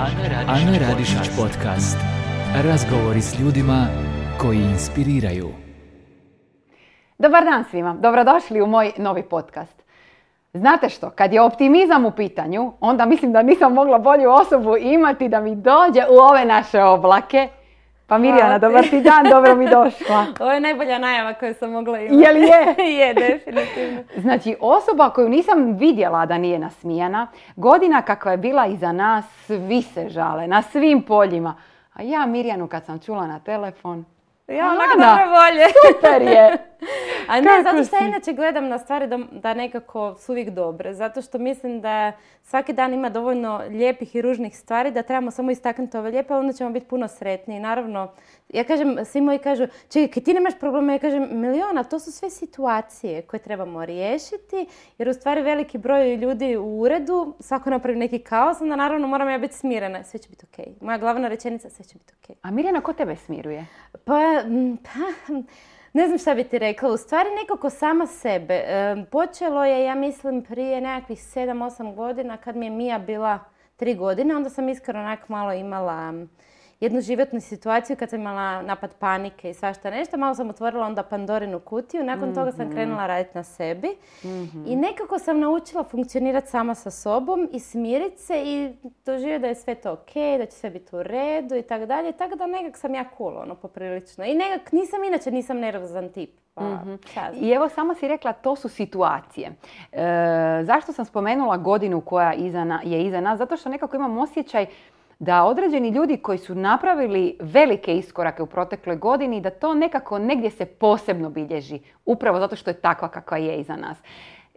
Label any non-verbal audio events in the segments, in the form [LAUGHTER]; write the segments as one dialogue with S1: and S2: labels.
S1: Ana Radišić podcast. Razgovori s ljudima koji inspiriraju.
S2: Dobar dan svima, dobrodošli u moj novi podcast. Znate što, kad je optimizam u pitanju, onda mislim da nisam mogla bolju osobu imati da mi dođe u ove naše oblake pa Mirjana, dobar ti dan, dobro mi [LAUGHS] došla.
S3: Ovo je najbolja najava koju sam mogla imati.
S2: Jel je? [LAUGHS]
S3: je, definitivno.
S2: Znači, osoba koju nisam vidjela da nije nasmijana, godina kakva je bila iza nas, svi se žale, na svim poljima. A ja Mirjanu kad sam čula na telefon,
S3: ja onak dobro volje.
S2: Super je. [LAUGHS]
S3: A ne, zato što ja inače gledam na stvari da, da nekako su uvijek dobre. Zato što mislim da svaki dan ima dovoljno lijepih i ružnih stvari da trebamo samo istaknuti ove lijepe, onda ćemo biti puno sretniji. Naravno, ja kažem, svi moji kažu, čekaj, ti nemaš problema, ja kažem, miliona, to su sve situacije koje trebamo riješiti, jer u stvari veliki broj ljudi u uredu, svako napravi neki kaos, onda naravno moram ja biti smirena, sve će biti ok. Moja glavna rečenica, sve će biti ok.
S2: A Mirjana, ko tebe smiruje?
S3: Pa, pa ne znam šta bi ti rekla, u stvari nekako sama sebe. počelo je, ja mislim, prije nekakvih 7-8 godina kad mi je Mija bila 3 godine, onda sam iskreno onak malo imala jednu životnu situaciju kad sam imala napad panike i svašta nešto. Malo sam otvorila onda Pandorinu kutiju. Nakon toga sam mhm. krenula raditi na sebi. Mhm. I nekako sam naučila funkcionirati sama sa sobom i smiriti se i doživjeti da je sve to ok, da će sve biti u redu i tako dalje. Tako da nekak sam ja cool, ono, poprilično. I nekak nisam, inače nisam nervozan tip. Pa,
S2: mhm. I evo sama si rekla to su situacije. E, zašto sam spomenula godinu koja je iza nas? Zato što nekako imam osjećaj da određeni ljudi koji su napravili velike iskorake u protekloj godini, da to nekako negdje se posebno bilježi, upravo zato što je takva kakva je iza nas.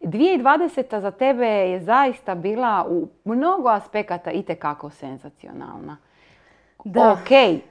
S2: 2020. za tebe je zaista bila u mnogo aspekata itekako senzacionalna. Da. Ok,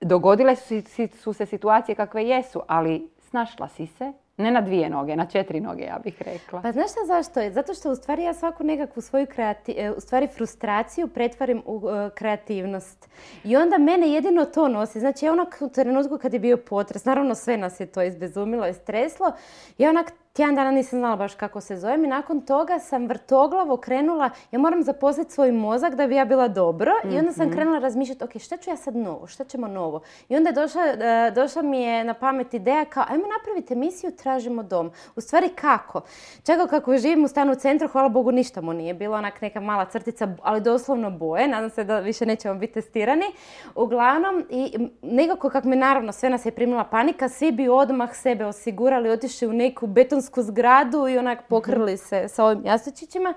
S2: dogodile su, su se situacije kakve jesu, ali snašla si se, ne na dvije noge, na četiri noge ja bih rekla.
S3: Pa znaš šta zašto Zato što u stvari ja svaku nekakvu svoju kreati- e, u stvari frustraciju pretvarim u e, kreativnost. I onda mene jedino to nosi. Znači ja onak u trenutku kad je bio potres, naravno sve nas je to izbezumilo i streslo, ja onak Tjedan dana nisam znala baš kako se zovem i nakon toga sam vrtoglavo krenula, ja moram zaposliti svoj mozak da bi ja bila dobro i onda sam mhm. krenula razmišljati, ok, šta ću ja sad novo, šta ćemo novo? I onda je došla, e, došla mi je na pamet ideja kao, ajmo napraviti emisiju Tražimo dom. U stvari kako? Čekao kako živim u stanu u centru, hvala Bogu ništa mu nije bilo, onak neka mala crtica, ali doslovno boje, nadam se da više nećemo biti testirani. Uglavnom, i nekako kako me naravno sve nas je primila panika, svi bi odmah sebe osigurali, otišli u neku betonsku zgradu i onak pokrili se sa ovim jastučićima.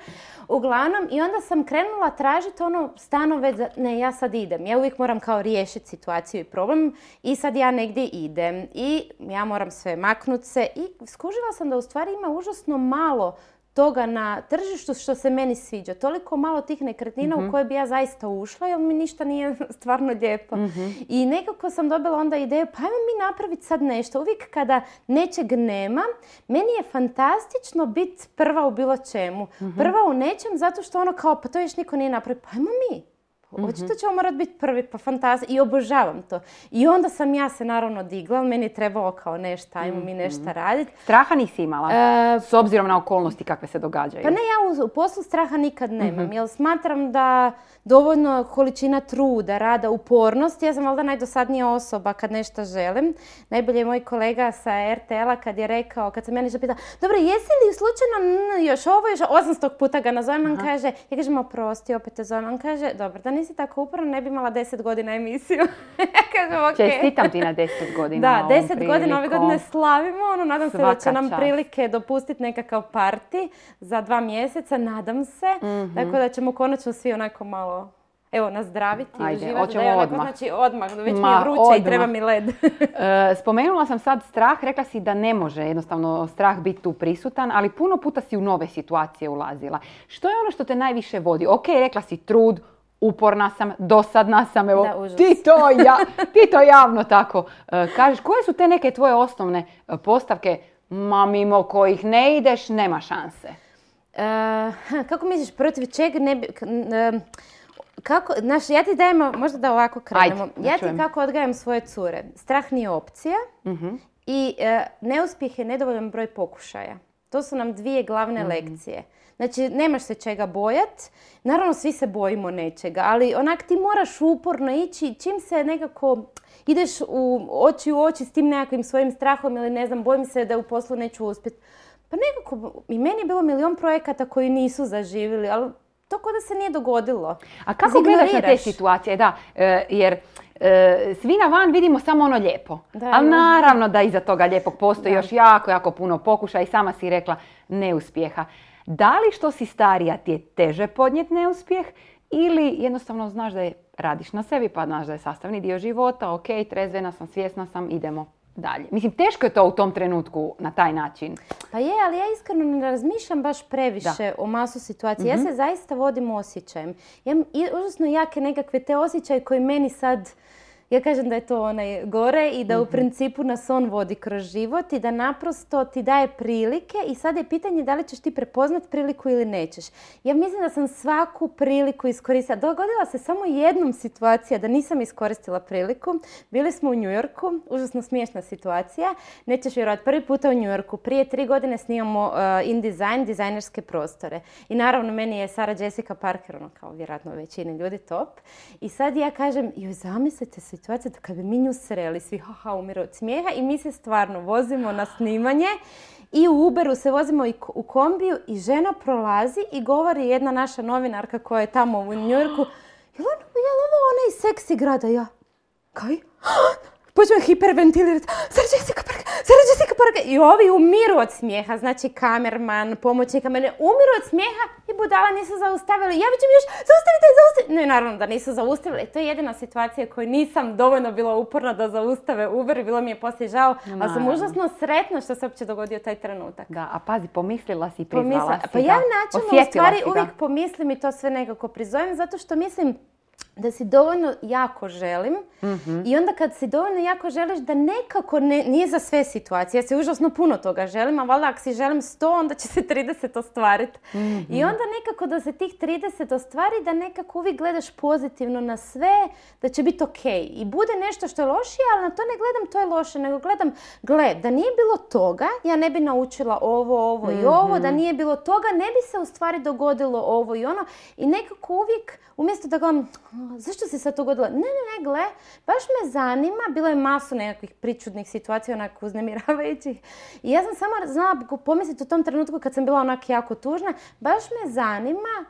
S3: Uglavnom, i onda sam krenula tražiti ono stanove, za, ne, ja sad idem. Ja uvijek moram kao riješiti situaciju i problem i sad ja negdje idem i ja moram sve maknuti se i skužila sam da u stvari ima užasno malo toga na tržištu što se meni sviđa. Toliko malo tih nekretnina u mhm. koje bi ja zaista ušla jer mi ništa nije [LAUGHS] stvarno lijepo. Mhm. I nekako sam dobila onda ideju pa ajmo mi napraviti sad nešto. Uvijek kada nečeg nema, meni je fantastično biti prva u bilo čemu. Mhm. Prva u nečem zato što ono kao pa to još niko nije napravio. Pa ajmo mi. Mm-hmm. Očito ćemo morati biti prvi, pa fantazija. I obožavam to. I onda sam ja se naravno digla, meni je trebalo kao nešto, ajmo mi nešto mhm. raditi.
S2: Straha nisi imala? E, s obzirom na okolnosti kakve se događaju.
S3: Pa ne, ja u, poslu straha nikad nemam. mm Jer smatram da dovoljno količina truda, rada, upornosti. Ja sam valjda najdosadnija osoba kad nešto želim. Najbolje je moj kolega sa RTL-a kad je rekao, kad sam ja nešto pitala, dobro, jesi li slučajno još ovo, još 800 puta ga nazovem, on kaže, ja kažem, oprosti, opet te zovem, on kaže, dobro, da nisi tako uporno, ne bi imala deset godina emisiju. [LAUGHS]
S2: Kažem, okay. Čestitam ti na deset godina
S3: Da, deset godina ove godine slavimo. Ono, nadam se da će nam prilike dopustiti nekakav parti za dva mjeseca, nadam se. mm Tako da ćemo konačno svi onako malo Evo, nazdraviti
S2: Ajde, uživati. Hoćemo odmah.
S3: Znači odmah, već mi je vruće i treba mi led. [LAUGHS]
S2: E, spomenula sam sad strah, rekla si da ne može jednostavno strah biti tu prisutan, ali puno puta si u nove situacije ulazila. Što je ono što te najviše vodi? Ok, rekla si trud, uporna sam, dosadna sam, evo, ti, to ja, ti to javno tako uh, kažeš. Koje su te neke tvoje osnovne e, postavke, ma mimo kojih ne ideš, nema šanse?
S3: Kako misliš, protiv čega ne bi... kako, znaš, ja ti dajem, možda da ovako krenemo. ja ti kako odgajam svoje cure. Strah nije opcija uh-huh. i uh, neuspjeh je nedovoljan broj pokušaja. To su nam dvije glavne lekcije. Znači, nemaš se čega bojat. Naravno, svi se bojimo nečega, ali onak ti moraš uporno ići. Čim se nekako ideš u oči u oči s tim nekakvim svojim strahom ili ne znam, bojim se da u poslu neću uspjeti. Pa nekako, i meni je bilo milion projekata koji nisu zaživjeli, ali kod da se nije dogodilo.
S2: A kako gledaš na te situacije? Da, e, jer e, svi na van vidimo samo ono lijepo. Da, ali naravno da iza toga lijepog postoji još jako, jako puno pokušaja i sama si rekla neuspjeha. Da li što si starija ti je teže podnijeti neuspjeh ili jednostavno znaš da je radiš na sebi pa znaš da je sastavni dio života, ok, trezvena sam, svjesna sam, idemo dalje. Mislim, teško je to u tom trenutku na taj način.
S3: Pa je, ali ja iskreno ne razmišljam baš previše o masu situacija. Ja mhm. se zaista vodim osjećajem. Ja imam užasno jake nekakve te osjećaje koji meni sad ja kažem da je to onaj gore i da u mhm. principu nas on vodi kroz život i da naprosto ti daje prilike i sad je pitanje da li ćeš ti prepoznat priliku ili nećeš. Ja mislim da sam svaku priliku iskoristila. Dogodila se samo jednom situacija da nisam iskoristila priliku. Bili smo u New Yorku, užasno smiješna situacija. Nećeš vjerovati, prvi puta u New Yorku. Prije tri godine snimamo uh, InDesign, dizajnerske prostore. I naravno meni je Sara Jessica Parker, ono kao vjerojatno većini ljudi top. I sad ja kažem, joj zamislite se situacija da kad bi mi nju sreli, svi haha umiru od smijeha i mi se stvarno vozimo na snimanje i u Uberu se vozimo i u kombiju i žena prolazi i govori jedna naša novinarka koja je tamo u Njujorku, jel, ovo onaj seksi grada? Ja, kaj? Počne hiperventilirati, Sarah Jessica Parker, Sarah Jessica Parker. I ovi umiru od smijeha, znači kamerman, pomoćnik kamere, umiru od smijeha i budala nisu zaustavili. Ja ću još, zaustavite, zaustavite. Ne, naravno da nisu zaustavili. To je jedina situacija koju nisam dovoljno bila uporna da zaustave Uber i bilo mi je poslije žao, ali sam užasno sretna što se uopće dogodio taj trenutak.
S2: Da, a pazi, pomislila si i priznala si.
S3: Pa ja načinno u stvari uvijek pomislim i to sve nekako prizovem, zato što mislim da si dovoljno jako želim mhm. i onda kad si dovoljno jako želiš da nekako ne, nije za sve situacije. Ja se užasno puno toga želim, a valjda ako si želim 100 onda će se 30 ostvariti. I mhm. onda nekako da se tih 30 ostvari da nekako uvijek gledaš pozitivno na sve, da će biti ok. I bude nešto što je lošije, ali na to ne gledam to je loše, nego gledam, gled, da nije bilo toga, ja ne bi naučila ovo, ovo i ovo, da mhm. nije bilo toga, ne bi se u stvari dogodilo ovo i ono. I nekako uvijek, umjesto da gledam, zašto se sad to godilo? Ne, ne, ne, gle, baš me zanima, bilo je masu nekakvih pričudnih situacija, onako uznemiravajućih. I ja sam samo znala pomisliti u tom trenutku kad sam bila onak jako tužna, baš me zanima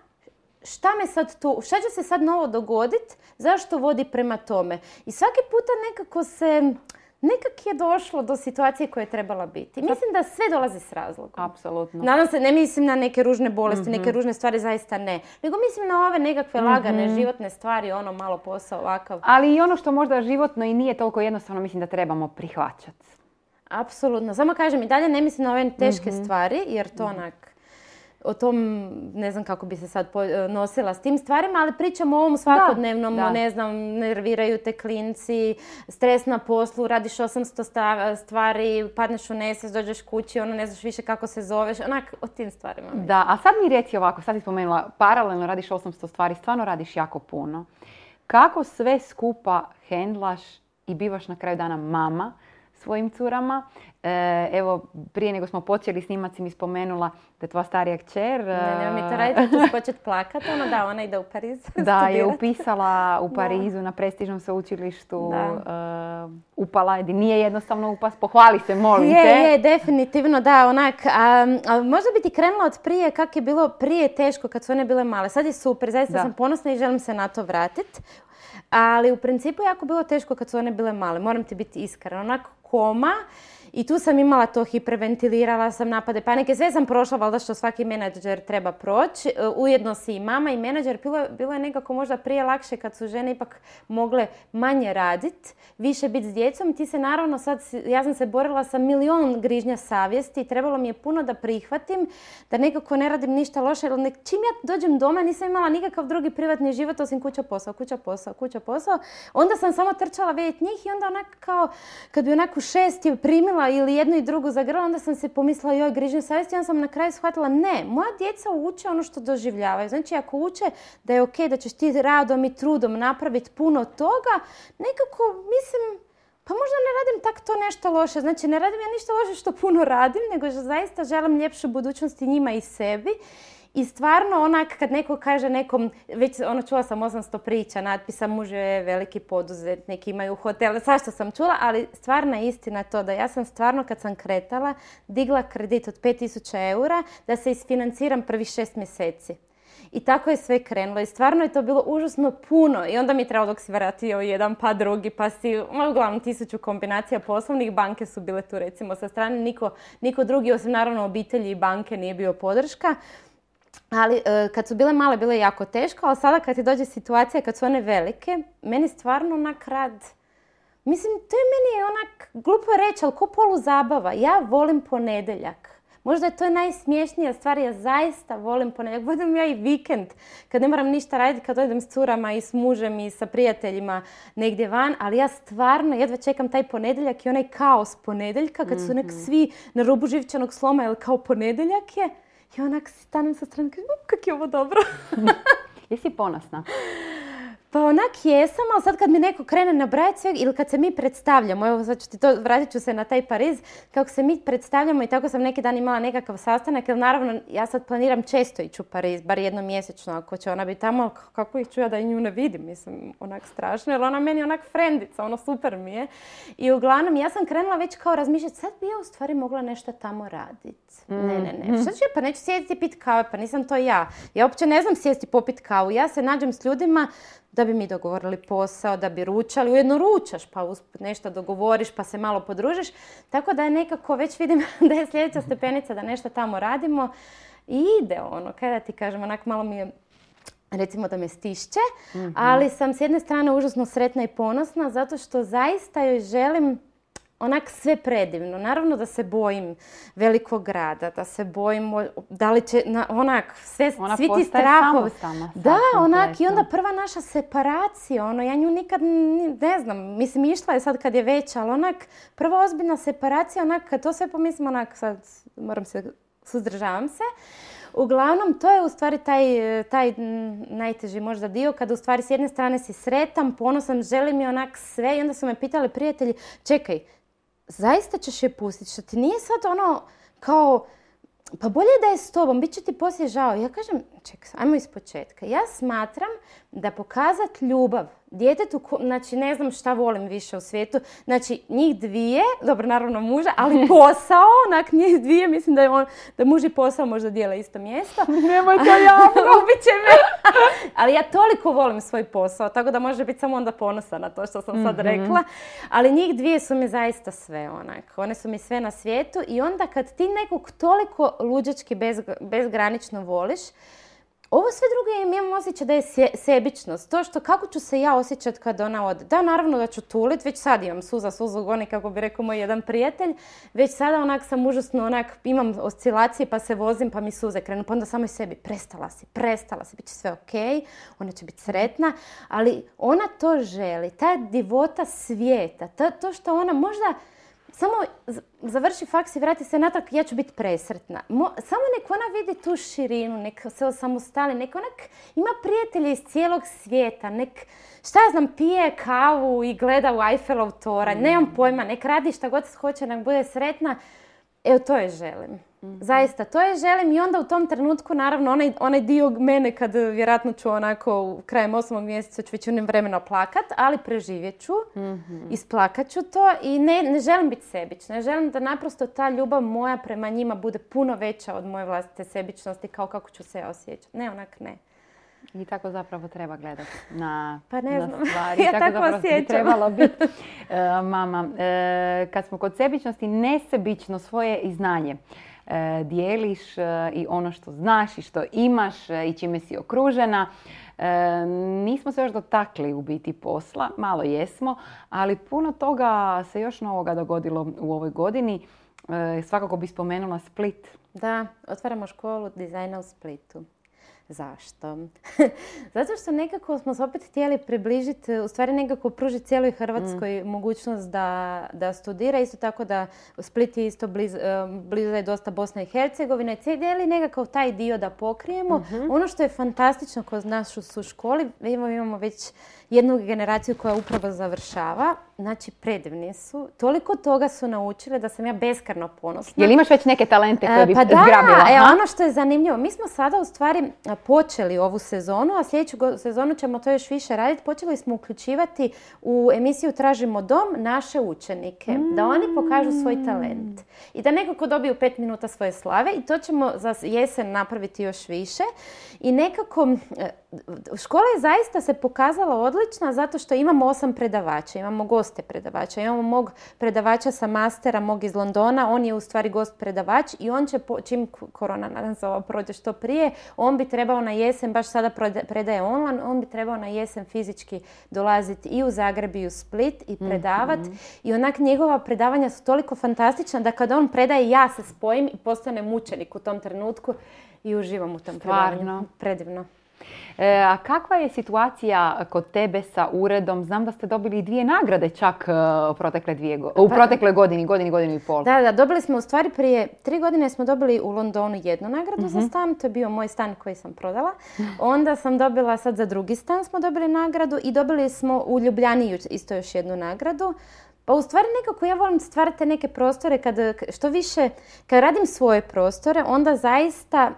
S3: šta me sad tu, šta će se sad novo dogoditi, zašto vodi prema tome. I svaki puta nekako se nekak je došlo do situacije koja je trebala biti. Mislim da sve dolazi s razlogom.
S2: Apsolutno.
S3: Nadam se, ne mislim na neke ružne bolesti, neke mhm. ružne stvari, zaista ne. Nego mislim na ove nekakve lagane mhm. životne stvari, ono malo posao ovakav.
S2: Ali i ono što možda životno i nije toliko jednostavno, mislim da trebamo prihvaćati.
S3: Apsolutno. Samo kažem i dalje ne mislim na ove teške mhm. stvari, jer to onak o tom, ne znam kako bi se sad e, nosila s tim stvarima, ali pričamo o ovom svakodnevnom, ne znam, nerviraju te klinci, stres na poslu, radiš 800 stvari, padneš u nesvijest, dođeš kući, ono ne znaš više kako se zoveš, onak o tim stvarima.
S2: Da, a sad mi reci ovako, sad si spomenula, paralelno radiš 800 stvari, stvarno radiš jako puno. Kako sve skupa hendlaš i bivaš na kraju dana mama svojim curama? E, evo, prije nego smo počeli snimat si mi spomenula da je tvoja starija kćer...
S3: Ne, nema mi to raditi, ću [LAUGHS] početi plakat. Ono da, ona ide u Pariz [LAUGHS]
S2: Da, je upisala u Parizu na prestižnom sveučilištu. Uh, upala je, nije jednostavno upas. Pohvali se, molim
S3: je, te. Je, definitivno, da, onak. A, možda bi ti krenula od prije, kak je bilo prije teško kad su one bile male. Sad je super, zaista sam ponosna i želim se na to vratiti. Ali u principu jako bilo teško kad su one bile male. Moram ti biti iskrena. Onak koma i tu sam imala to, hiperventilirala sam napade panike, sve sam prošla, valjda što svaki menadžer treba proći. E, ujedno si i mama i menadžer, bilo, bilo je nekako možda prije lakše kad su žene ipak mogle manje raditi, više biti s djecom. Ti se naravno sad, ja sam se borila sa milion grižnja savjesti, trebalo mi je puno da prihvatim, da nekako ne radim ništa loše, jer čim ja dođem doma nisam imala nikakav drugi privatni život osim kuća posao, kuća posao, kuća posao. Onda sam samo trčala vidjeti njih i onda onak kao, kad bi onako šest je primila ili jednu i drugu za grlo, onda sam se pomislila joj grižnju savjesti, onda sam na kraju shvatila ne, moja djeca uče ono što doživljavaju. Znači ako uče da je ok, da ćeš ti radom i trudom napraviti puno toga, nekako mislim pa možda ne radim tak to nešto loše. Znači, ne radim ja ništa loše što puno radim, nego zaista želim ljepšu budućnost i njima i sebi. I stvarno onak kad neko kaže nekom, već ono čula sam 800 priča, natpisa muž je veliki poduzetnik, imaju hotele, svašta sam čula, ali stvarna istina to da ja sam stvarno kad sam kretala digla kredit od 5000 eura da se isfinanciram prvih šest mjeseci. I tako je sve krenulo i stvarno je to bilo užasno puno i onda mi je trebalo dok si vratio jedan pa drugi pa si, uglavnom tisuću kombinacija poslovnih, banke su bile tu recimo sa strane, niko, niko drugi osim naravno obitelji i banke nije bio podrška. Ali e, kad su bile male, bilo je jako teško, ali sada kad ti dođe situacija, kad su one velike, meni stvarno onak rad... Mislim, to je meni onak, glupo reći, ali ko polu zabava. Ja volim ponedeljak. Možda je to najsmješnija stvar, ja zaista volim ponedjeljak. Budem ja i vikend, kad ne moram ništa raditi, kad odem s curama i s mužem i sa prijateljima negdje van, ali ja stvarno jedva čekam taj ponedjeljak i onaj kaos ponedjeljka, kad su nek
S2: Mhm.
S3: svi na rubu živčanog sloma, jer kao ponedjeljak je. и онак си станем со странка, како е ќе добро. [LAUGHS] Јас
S2: си по-насна.
S3: Pa onak jesam, ali sad kad mi neko krene nabrajati sve, ili kad se mi predstavljamo, evo sad ću ti to, vratit ću se na taj Pariz, kako se mi predstavljamo i tako sam neki dan imala nekakav sastanak, jer naravno ja sad planiram često ići u Pariz, bar jednom mjesečno, ako će ona biti tamo, kako ih ću ja da i nju ne vidim, mislim, onak strašno, jer ona meni onak frendica, ono super mi je. I uglavnom, ja sam krenula već kao razmišljati, sad bi ja u stvari mogla nešto tamo raditi. Ne, ne, ne, što ću, ja? pa neću sjediti i pit kave, pa nisam to ja. Ja uopće ne znam sjesti popit kavu, ja se nađem s ljudima da bi mi dogovorili posao, da bi ručali. Ujedno ručaš, pa usput nešto dogovoriš, pa se malo podružiš. Tako da je nekako već vidim [LAUGHS] da je sljedeća stepenica da nešto tamo radimo. I ide ono, kada ti kažem, onak malo mi je recimo da me stišće, ali sam s jedne strane užasno sretna i ponosna zato što zaista joj želim onak sve predivno. Naravno da se bojim velikog grada, da se bojim da li će, na, onak, sve,
S2: Ona
S3: svi ti strahovi. Da, onak, i onda prva naša separacija, ono, ja nju nikad, ni- ne znam, mislim, išla je sad kad je veća, ali onak, prva ozbiljna separacija, onak, kad to sve pomislim, onak, sad moram se, suzdržavam se. Uglavnom, to je u stvari taj, taj najteži možda dio, kada u stvari s jedne strane si sretan, ponosan, želi mi onak sve i onda su me pitali prijatelji, čekaj, zaista ćeš je pustiti, što ti nije sad ono kao, pa bolje da je s tobom, bit će ti poslije žao. Ja kažem, čekaj, ajmo iz početka. Ja smatram da pokazat ljubav djetetu, znači ne znam šta volim više u svijetu, znači njih dvije, dobro naravno muža, ali [LAUGHS] posao, onak njih dvije, mislim da je on, da muž i posao možda dijele isto mjesto.
S2: Nemoj to javno!
S3: Ubit će me. [LAUGHS] Ali ja toliko volim svoj posao, tako da može biti samo onda ponosa na to što sam sad rekla. Ali njih dvije su mi zaista sve onak. One su mi sve na svijetu i onda kad ti nekog toliko luđački bez, bezgranično voliš, ovo sve drugo je, imam osjećaj da je sebičnost. To što kako ću se ja osjećat kad ona ode. Da, naravno da ću tulit, već sad imam suza, suzu goni, kako bi rekao moj jedan prijatelj. Već sada onak sam užasno, onak, imam oscilacije pa se vozim pa mi suze krenu. Pa onda samo i sebi, prestala si, prestala si, bit će sve ok, ona će biti sretna. Ali ona to želi, ta divota svijeta, to što ona možda samo završi faks i vrati se natrag, ja ću biti presretna. Mo- samo nek ona vidi tu širinu, nek se osamostali, nek onak ima prijatelje iz cijelog svijeta, nek, šta ja znam, pije kavu i gleda u Eiffelov toranj, nemam pojma, nek radi šta god hoće, nek bude sretna. Evo, to je želim. Zaista, to je želim i onda u tom trenutku, naravno, onaj, onaj dio mene kad eh, vjerojatno ću onako u krajem osmog mjeseca ću već unim vremena plakat, ali preživjet ću, isplakat ću to i ne, ne želim biti sebična. Ne želim da naprosto ta ljubav moja prema njima bude puno veća od moje vlastite sebičnosti kao kako ću se ja osjećati. Ne, onak ne.
S2: I tako zapravo treba gledati na,
S3: Pa ne
S2: na
S3: znam.
S2: stvari. [LAUGHS]
S3: Ja
S2: tako
S3: tako
S2: zapravo bi trebalo biti. E, mama, e, kad smo kod sebičnosti, nesebično svoje i znanje e, dijeliš e, i ono što znaš i što imaš e, i čime si okružena. E, nismo se još dotakli u biti posla, malo jesmo, ali puno toga se još novoga dogodilo u ovoj godini. E, svakako bi spomenula Split.
S3: Da, otvaramo školu dizajna u Splitu. Zašto? [LAUGHS] Zato što nekako smo se opet htjeli približiti, u stvari nekako pružiti cijeloj Hrvatskoj mogućnost da, da studira. Isto tako da Split je isto bliz, eh, blizu je dosta Bosna i Hercegovina. Cijeli nekakav taj dio da pokrijemo. Ono što je fantastično kod nas u su školi, evo imamo već jednu generaciju koja upravo završava znači predivni su. Toliko toga su naučili da sam ja beskarno ponosna.
S2: Jel imaš već neke talente koje bi
S3: E, pa da,
S2: zgrabila?
S3: e, ono što je zanimljivo, mi smo sada u stvari a, počeli ovu sezonu, a sljedeću sezonu ćemo to još više raditi. Počeli smo uključivati u emisiju Tražimo dom naše učenike, da oni pokažu svoj talent i da nekako dobiju pet minuta svoje slave i to ćemo za jesen napraviti još više. I nekako, e, škola je zaista se pokazala odlična zato što imamo osam predavača, imamo goste predavača, imamo mog predavača sa mastera, mog iz Londona, on je u stvari gost predavač i on će, po- čim korona nadam se ova prođe što prije, on bi trebao na jesen, baš sada predaje online, on bi trebao na jesen fizički dolaziti i u Zagreb i u Split i predavat i onak njegova predavanja su toliko fantastična da kada on predaje ja se spojim i postanem učenik u tom trenutku i uživam u tom predavanju. Predivno.
S2: E, a kakva je situacija kod tebe sa uredom? Znam da ste dobili dvije nagrade čak e, u protekle, dvije go- u protekle godini, godini, godinu i pol.
S3: Da, da, dobili smo u stvari prije tri godine smo dobili u Londonu jednu nagradu za stan, to je bio moj stan koji sam prodala. Onda sam dobila sad za drugi stan smo dobili nagradu i dobili smo u Ljubljani ju- isto još jednu nagradu. Pa u stvari nekako ja volim stvarati te neke prostore kad što više, kad radim svoje prostore, onda zaista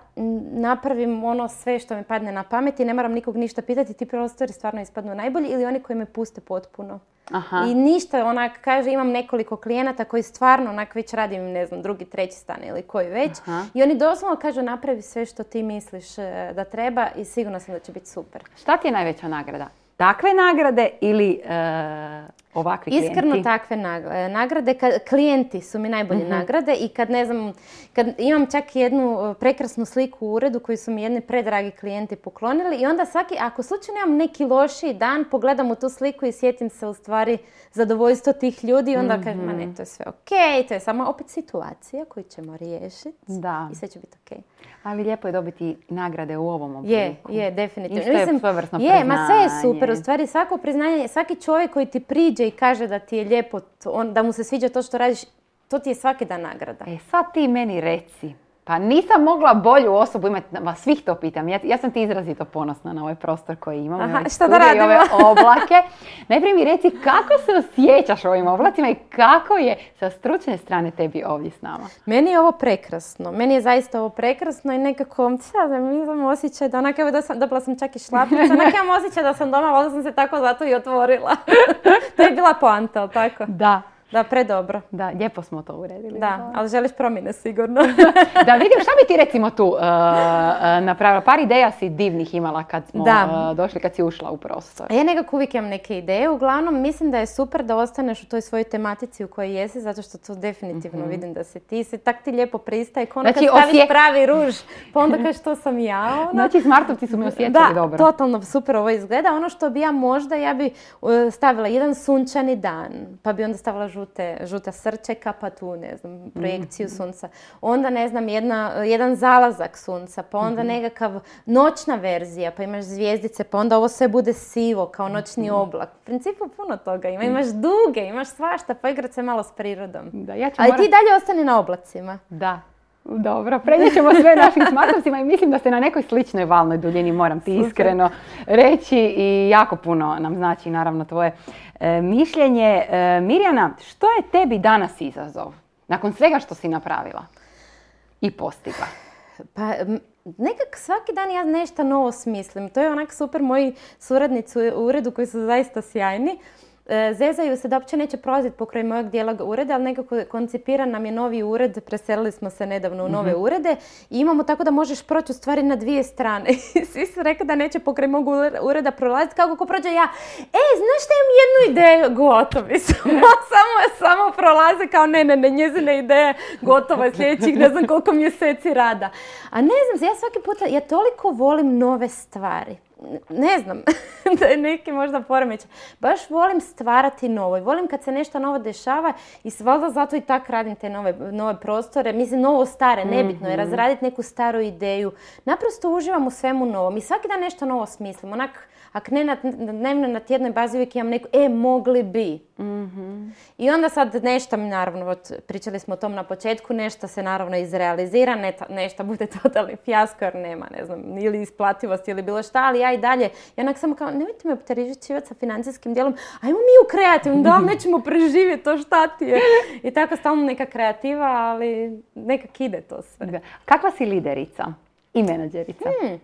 S3: napravim ono sve što mi padne na pamet i ne moram nikog ništa pitati, ti prostori stvarno ispadnu najbolji ili oni koji me puste potpuno.
S2: Aha.
S3: I ništa, onak, kaže, imam nekoliko klijenata koji stvarno, onak, već radim, ne znam, drugi, treći stan ili koji već.
S2: Aha.
S3: I oni doslovno kažu, napravi sve što ti misliš e, da treba i sigurno sam da će biti super.
S2: Šta ti je najveća nagrada? Takve nagrade ili e, ovakvi
S3: Iskreno
S2: klijenti?
S3: takve nag- e, nagrade, kad, klijenti su mi najbolje
S2: Mhm.
S3: nagrade i kad ne znam, kad imam čak jednu e, prekrasnu sliku u uredu koju su mi jedni predragi klijenti poklonili i onda svaki, ako slučajno imam neki lošiji dan, pogledam u tu sliku i sjetim se u stvari zadovoljstvo tih ljudi i onda kažem, ma
S2: Mhm.
S3: ne, to je sve ok, to je samo opet situacija koju ćemo riješiti
S2: Da.
S3: i sve će biti ok.
S2: Ali lijepo je dobiti nagrade u ovom obliku.
S3: Je, je, definitivno.
S2: Isto je svojevrsno
S3: je, ma sve je super. U stvari svako priznanje, svaki čovjek koji ti priđe i kaže da ti je lijepo, on, da mu se sviđa to što radiš, to ti je svaki dan nagrada.
S2: E sad ti meni reci, pa nisam mogla bolju osobu imati, vas svih to pitam, ja, ja sam ti izrazito ponosna na ovaj prostor koji imamo,
S3: Aha, šta da
S2: i ove
S3: radimo? [LAUGHS]
S2: oblake. Najprije mi reci kako se osjećaš ovim oblacima i kako je sa stručne strane tebi ovdje s nama.
S3: Meni je ovo prekrasno. Meni je zaista ovo prekrasno i nekako, mi imam osjećaj da onak, evo da sam, dobila sam čak i šlapicu, onak imam osjećaj da sam doma, valjda sam se tako zato i otvorila. [LAUGHS] to je bila poanta, ali tako?
S2: Da,
S3: Da, predobro.
S2: da, lijepo smo to uredili.
S3: Da, ali želiš promjene sigurno. [LAUGHS]
S2: Da vidim šta bi ti recimo tu uh, uh, napravila. Par ideja si divnih imala kad smo
S3: Da.
S2: uh, došli, kad si ušla u prostor.
S3: Ja nekako uvijek imam neke ideje. Uglavnom, mislim da je super da ostaneš u toj svojoj tematici u kojoj jesi, zato što tu definitivno vidim da se ti se tak ti lijepo pristaje. Ono
S2: Znači,
S3: kad staviš
S2: osje-
S3: pravi ruž, pa onda kažeš to sam ja. Ono.
S2: Znači, smartovci su mi osjećali
S3: Da,
S2: dobro.
S3: totalno super ovo izgleda. Ono što bi ja možda, ja bi uh, stavila jedan sunčani dan, pa bi onda stavila žute, žuta srčeka, pa tu, ne znam, projekciju
S2: Mhm.
S3: sunca. Onda, ne znam, jedna, jedan zalazak sunca, pa
S2: Mhm.
S3: onda nekakav noćna verzija, pa imaš zvijezdice, pa onda ovo sve bude sivo, kao noćni
S2: Mhm.
S3: oblak. U principu puno toga ima. Imaš duge, imaš svašta, pa igrat se malo s prirodom.
S2: Da, ja ću
S3: Ali
S2: morat-
S3: ti dalje ostani na oblacima.
S2: Da. Dobro, prenijet ćemo sve našim smartovcima i mislim da ste na nekoj sličnoj valnoj duljini, moram ti iskreno reći i jako puno nam znači naravno tvoje e, mišljenje. E, Mirjana, što je tebi danas izazov? Nakon svega što si napravila i postigla.
S3: Pa nekak svaki dan ja nešto novo smislim. To je onak super moji suradnici u uredu koji su zaista sjajni. E, Zezaju se da uopće neće prolaziti pokraj mojeg dijela ureda, ali nekako koncipiran nam je novi ured, preselili smo se nedavno u nove urede i imamo tako da možeš proći u stvari na dvije strane. [LAUGHS] Svi su rekli da neće pokraj mog ure- ureda prolaziti, kako ko prođe ja, e, znaš šta imam jednu ideju, gotovi su. [LAUGHS] samo, samo prolaze kao ne, ne, ne, njezine ideje gotova je sljedećih ne znam koliko mjeseci rada. A ne znam, ja svaki puta, ja toliko volim nove stvari. Ne znam, [LAUGHS] da je neki možda poremećaj. Baš volim stvarati novo i volim kad se nešto novo dešava i valjda zato i tak radim te nove, nove prostore. Mislim, novo stare, nebitno je razraditi neku staru ideju. Naprosto uživam u svemu novom i svaki dan nešto novo smislim. Onak, ako ne na, na dnevnoj, na tjednoj bazi uvijek imam neku, e, mogli bi. I onda sad nešto mi naravno, pričali smo o tom na početku, nešto se naravno izrealizira, ne- nešto bude [LAUGHS] totalni fijasko jer nema, ne znam, ili isplativosti ili bilo šta, ali ja i dalje, ja onak samo kao, nemojte me opterećivati sa financijskim dijelom, ajmo mi u kreativnu, [LAUGHS] da nećemo preživjeti, to šta ti je. I tako stalno neka kreativa, ali nekak ide to sve.
S2: Da. Kakva si liderica i menadžerica?
S3: Hmm.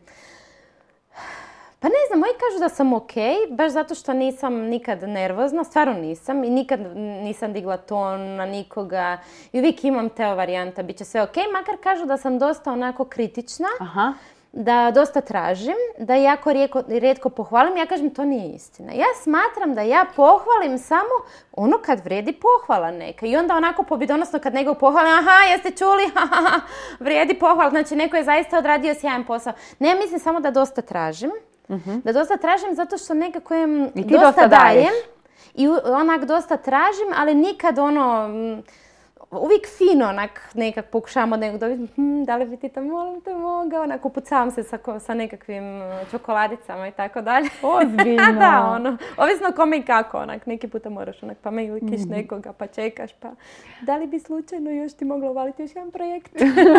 S3: Pa ne znam, moji kažu da sam ok, baš zato što nisam nikad nervozna, stvarno nisam i nikad nisam digla ton na nikoga i uvijek imam te varijanta, bit će sve ok, makar kažu da sam dosta onako kritična,
S2: Aha.
S3: da dosta tražim, da jako rijetko, rijetko pohvalim, ja kažem to nije istina. Ja smatram da ja pohvalim samo ono kad vrijedi pohvala neka i onda onako pobjedonosno kad nekog pohvalim, aha jeste čuli, [LAUGHS] vrijedi pohval, znači neko je zaista odradio sjajan posao. Ne, ja mislim samo da dosta tražim, da dosta tražim zato što nekako im
S2: I ti
S3: dosta,
S2: dosta
S3: dajem
S2: daješ.
S3: i onak dosta tražim, ali nikad ono, mm, uvijek fino onak nekak pokušavam od nekog dobiti, "Hm, da li bi ti to molim te mogao, onak upucavam se sa, sa nekakvim mm, čokoladicama i tako dalje.
S2: Ozbiljno. [LAUGHS]
S3: da, ono, ovisno kome i kako, onak, neki puta moraš onak pa mailikiš
S2: Mhm.
S3: nekoga pa čekaš pa da li bi slučajno još ti moglo uvaliti još jedan projekt?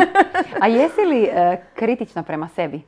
S3: [LAUGHS]
S2: A jesi li e, kritična prema sebi?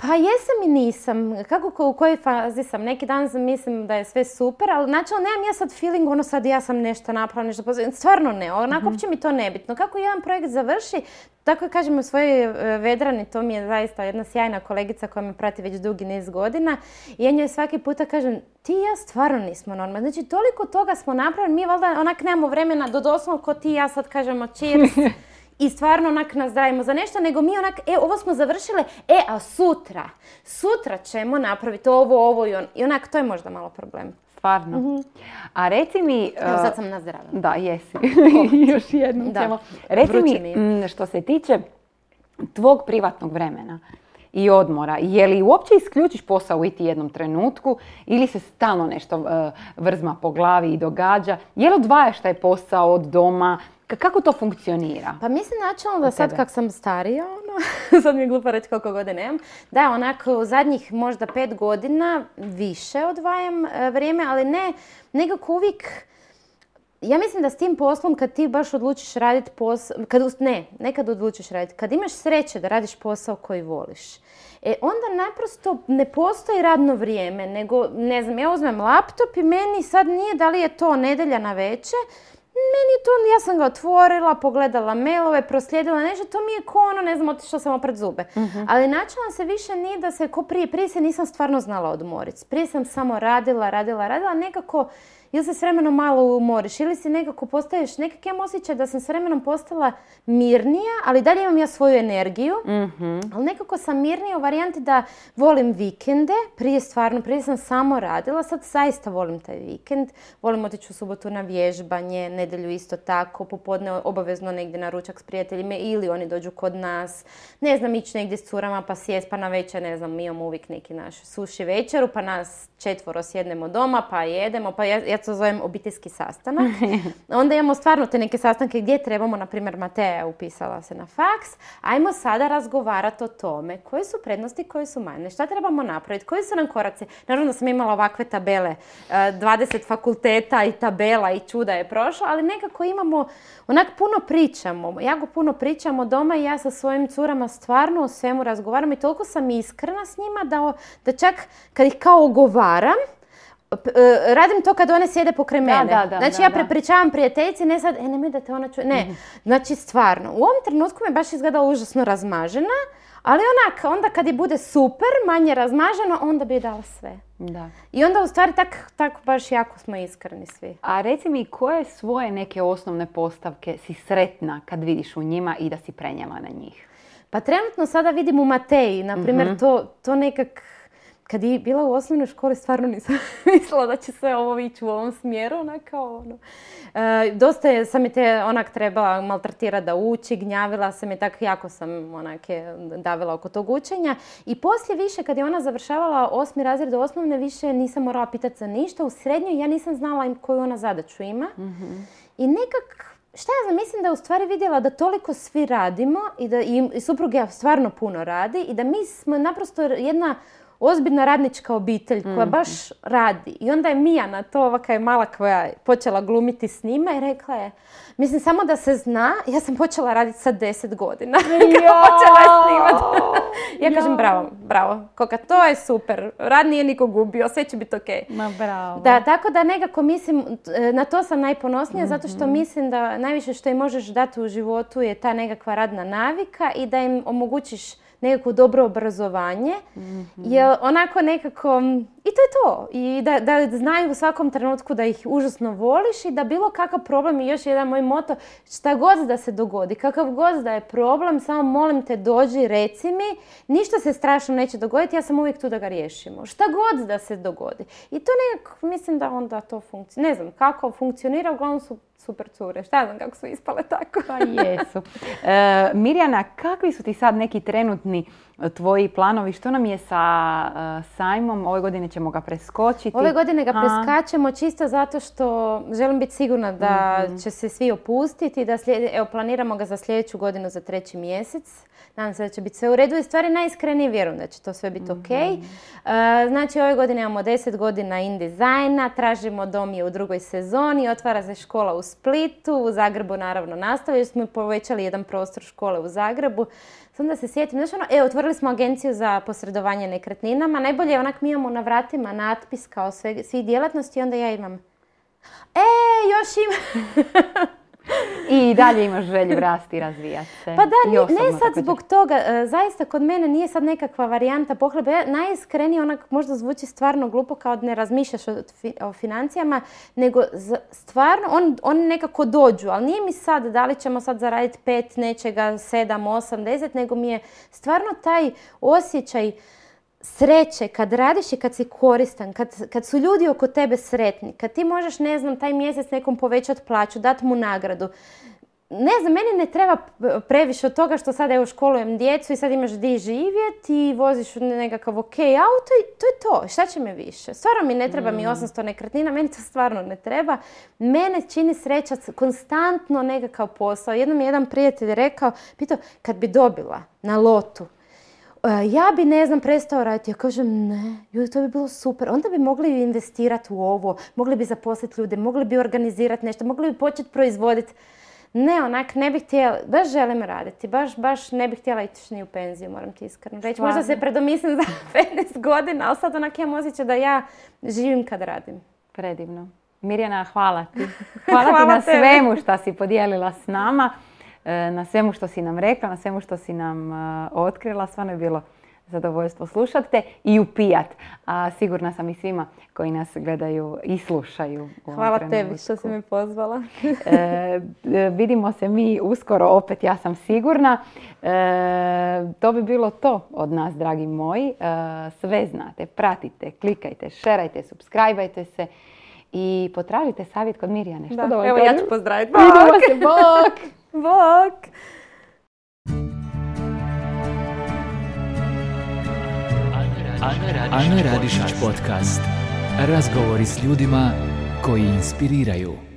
S3: Pa jesam i nisam. Kako, ko- u kojoj fazi sam? Neki dan mislim da je sve super, ali načelno nemam ja sad feeling ono sad ja sam nešto napravila, nešto. Stvarno ne, onako uopće mi to nebitno. Kako jedan projekt završi, tako kažem u svojoj e, Vedrani, to mi je zaista jedna sjajna kolegica koja me prati već dugi niz godina i ja njoj svaki puta kažem ti i ja stvarno nismo normalni. Znači toliko toga smo napravili, mi valjda onak nemamo vremena do doslovno ko ti i ja sad kažemo cheers [LAUGHS] i stvarno onak nazdravimo za nešto, nego mi onak, e, ovo smo završile, e, a sutra, sutra ćemo napraviti ovo, ovo i on. I onak, to je možda malo problem.
S2: Stvarno. A reci mi... e,
S3: Evo sad sam nazdravila.
S2: Da, jesi. [LAUGHS] Još jednom
S3: Da.
S2: ćemo. Reci mi,
S3: mi
S2: što se tiče tvog privatnog vremena i odmora, je li uopće isključiš posao u iti jednom trenutku ili se stalno nešto e, vrzma po glavi i događa? Je li odvajaš taj posao od doma? Kako to funkcionira?
S3: Pa mislim načelno da sad kak sam starija, ono, [LAUGHS] sad mi je glupo reći koliko godina imam, da onako u zadnjih možda pet godina više odvajam e, vrijeme, ali ne, nekako uvijek, ja mislim da s tim poslom kad ti baš odlučiš raditi posao, kad, ne, ne kad odlučiš raditi, kad imaš sreće da radiš posao koji voliš, e, onda naprosto ne postoji radno vrijeme, nego, ne znam, ja uzmem laptop i meni sad nije da li je to nedjelja na večer, meni je to, ja sam ga otvorila, pogledala mailove, proslijedila nešto, to mi je ko ono, ne znam, otišla sam opred zube. Ali načela se više nije da se, ko prije, prije se nisam stvarno znala odmoriti. Prije sam samo radila, radila, radila, nekako, ili se s vremenom malo umoriš, ili si nekako postaješ, nekak imam osjećaj da sam s vremenom postala mirnija, ali dalje imam ja svoju energiju, ali nekako sam mirnija u varijanti da volim vikende, prije stvarno, prije sam samo radila, sad zaista volim taj vikend, volim otići u subotu na vježbanje, nedjelju isto tako, popodne obavezno negdje na ručak s prijateljima ili oni dođu kod nas, ne znam, ići negdje s curama pa sjest, pa na večer, ne znam, mi imamo uvijek neki naš suši večeru, pa nas četvoro sjednemo doma, pa jedemo, pa ja, ja to zovem obiteljski sastanak. [LAUGHS] Onda imamo stvarno te neke sastanke gdje trebamo, na primjer, Mateja upisala se na faks, ajmo sada razgovarati o tome koje su prednosti, koje su manje, šta trebamo napraviti, koji su nam koraci. Naravno sam imala ovakve tabele, e, 20 fakulteta i tabela i čuda je prošlo, ali nekako imamo, onak puno pričamo, jako puno pričamo doma i ja sa svojim curama stvarno o svemu razgovaram i toliko sam iskrena s njima da, da čak kad ih kao ogovaram, radim to kad one sjede pokraj mene.
S2: da, da,
S3: znači
S2: da,
S3: ja
S2: da.
S3: prepričavam prijateljici, ne sad, e nemoj da te ona čuje. Ne, znači stvarno. U ovom trenutku me baš izgleda užasno razmažena, ali onak, onda kad je bude super, manje razmaženo, onda bi joj dala sve.
S2: Da.
S3: I onda u stvari tak, tak baš jako smo iskreni svi.
S2: A reci mi koje svoje neke osnovne postavke si sretna kad vidiš u njima i da si prenijela na njih?
S3: Pa trenutno sada vidim u Mateji, na primjer, to, to nekak, kad je bila u osnovnoj školi, stvarno nisam [LAUGHS] mislila da će sve ovo ići u ovom smjeru, kao ono. E, dosta je, sam je te onak trebala maltretirati da uči, gnjavila sam je, tak jako sam onak je davila oko tog učenja. I poslije više, kad je ona završavala osmi razred osnovne, više nisam morala pitati za ništa. U srednjoj ja nisam znala im koju ona zadaću ima. I nekak, šta ja znam, mislim da je u stvari vidjela da toliko svi radimo i da i, i suprug ja stvarno puno radi i da mi smo naprosto jedna ozbiljna radnička obitelj koja
S2: Mhm.
S3: baš radi. I onda je Mijana, to ovaka je mala koja je počela glumiti s njima i rekla je, mislim samo da se zna, ja sam počela raditi sa 10 godina. [LAUGHS] Kao počela je snimat. [LAUGHS] ja kažem bravo, bravo. Koka, to je super. Rad nije niko gubio, sve će biti okej.
S2: Ma bravo.
S3: Da, tako da nekako mislim, t- na to sam najponosnija zato što mislim da najviše što im možeš dati u životu je ta nekakva radna navika i da im omogućiš nekako dobro obrazovanje, jer onako nekako, i to je to. I da, da znaju u svakom trenutku da ih užasno voliš i da bilo kakav problem, i još jedan moj moto, šta god da se dogodi, kakav god da je problem, samo molim te dođi, reci mi, ništa se strašno neće dogoditi, ja sam uvijek tu da ga riješimo. Šta god da se dogodi. I to nekako, mislim da onda to funkcionira. Ne znam kako funkcionira, uglavnom su super cure. Šta znam kako su ispale tako.
S2: Pa jesu. E, Mirjana, kakvi su ti sad neki trenutni e, tvoji planovi? Što nam je sa e, sajmom? Ove godine ćemo ga preskočiti.
S3: Ove godine ga
S2: A,
S3: preskačemo čisto zato što želim biti sigurna da
S2: Mhm.
S3: će se svi opustiti, da slijede- evo, planiramo ga za sljedeću godinu za treći mjesec. Nadam se da će biti sve u redu i stvari najiskrenije vjerujem da će to sve biti ok.
S2: Mhm.
S3: znači ove godine imamo 10 godina in dizajna, tražimo dom je u drugoj sezoni, otvara se škola u Splitu, u Zagrebu naravno nastavlja, jer smo povećali jedan prostor škole u Zagrebu. Samo da se sjetim, znaš ono, e, otvorili smo agenciju za posredovanje nekretninama, najbolje je onak mi imamo na vratima natpis kao sve, svih djelatnosti i onda ja imam E, još ima... [LAUGHS]
S2: I dalje imaš želju rasti i razvijati se.
S3: Pa da,
S2: I
S3: ne sad
S2: također.
S3: zbog toga, e, zaista kod mene nije sad nekakva varijanta pohlebe. Ja najiskrenije onak možda zvuči stvarno glupo kao da ne razmišljaš o, fi- o financijama, nego stvarno on, oni nekako dođu, ali nije mi sad da li ćemo sad zaraditi pet nečega, sedam, osam, deset, nego mi je stvarno taj osjećaj sreće kad radiš i kad si koristan, kad, kad su ljudi oko tebe sretni, kad ti možeš, ne znam, taj mjesec nekom povećati plaću, dati mu nagradu. Ne znam, meni ne treba previše od toga što sad evo školujem djecu i sad imaš di živjeti i voziš u nekakav ok auto i to je to. Šta će me više? Stvarno mi ne treba mi 800 nekretnina, meni to stvarno ne treba. Mene čini sreća konstantno nekakav posao. Jednom je jedan prijatelj rekao, pitao, kad bi dobila na lotu, ja bi, ne znam, prestao raditi. Ja kažem, ne, joj, to bi bilo super. Onda bi mogli investirati u ovo, mogli bi zaposliti ljude, mogli bi organizirati nešto, mogli bi početi proizvoditi. Ne, onak, ne bih htjela, baš želim raditi, baš, baš ne bih htjela ići ni u penziju, moram ti iskreno reći. Možda se predomislim za [LAUGHS] 15 godina, ali sad onak imam osjećaj da ja živim kad radim.
S2: Predivno. Mirjana, hvala ti. [LAUGHS] Hvala, ti na svemu što si podijelila s nama, e, na svemu što si nam rekla, na svemu što si nam e, otkrila. Stvarno je bilo zadovoljstvo slušati te i upijat. A sigurna sam i svima koji nas gledaju i slušaju. u
S3: Hvala tebi što si me pozvala.
S2: E, e, vidimo se mi uskoro opet, ja sam sigurna. E, to bi bilo to od nas, dragi moji. E, sve znate, pratite, klikajte, šerajte, subscribeajte se i potražite savjet kod Mirjane. Što da,
S3: evo ja ću pozdraviti. [LAUGHS]
S2: Vidimo se, bok!
S3: Bok!
S1: Ana Radišić podcast. Razgovori s ljudima koji inspiriraju.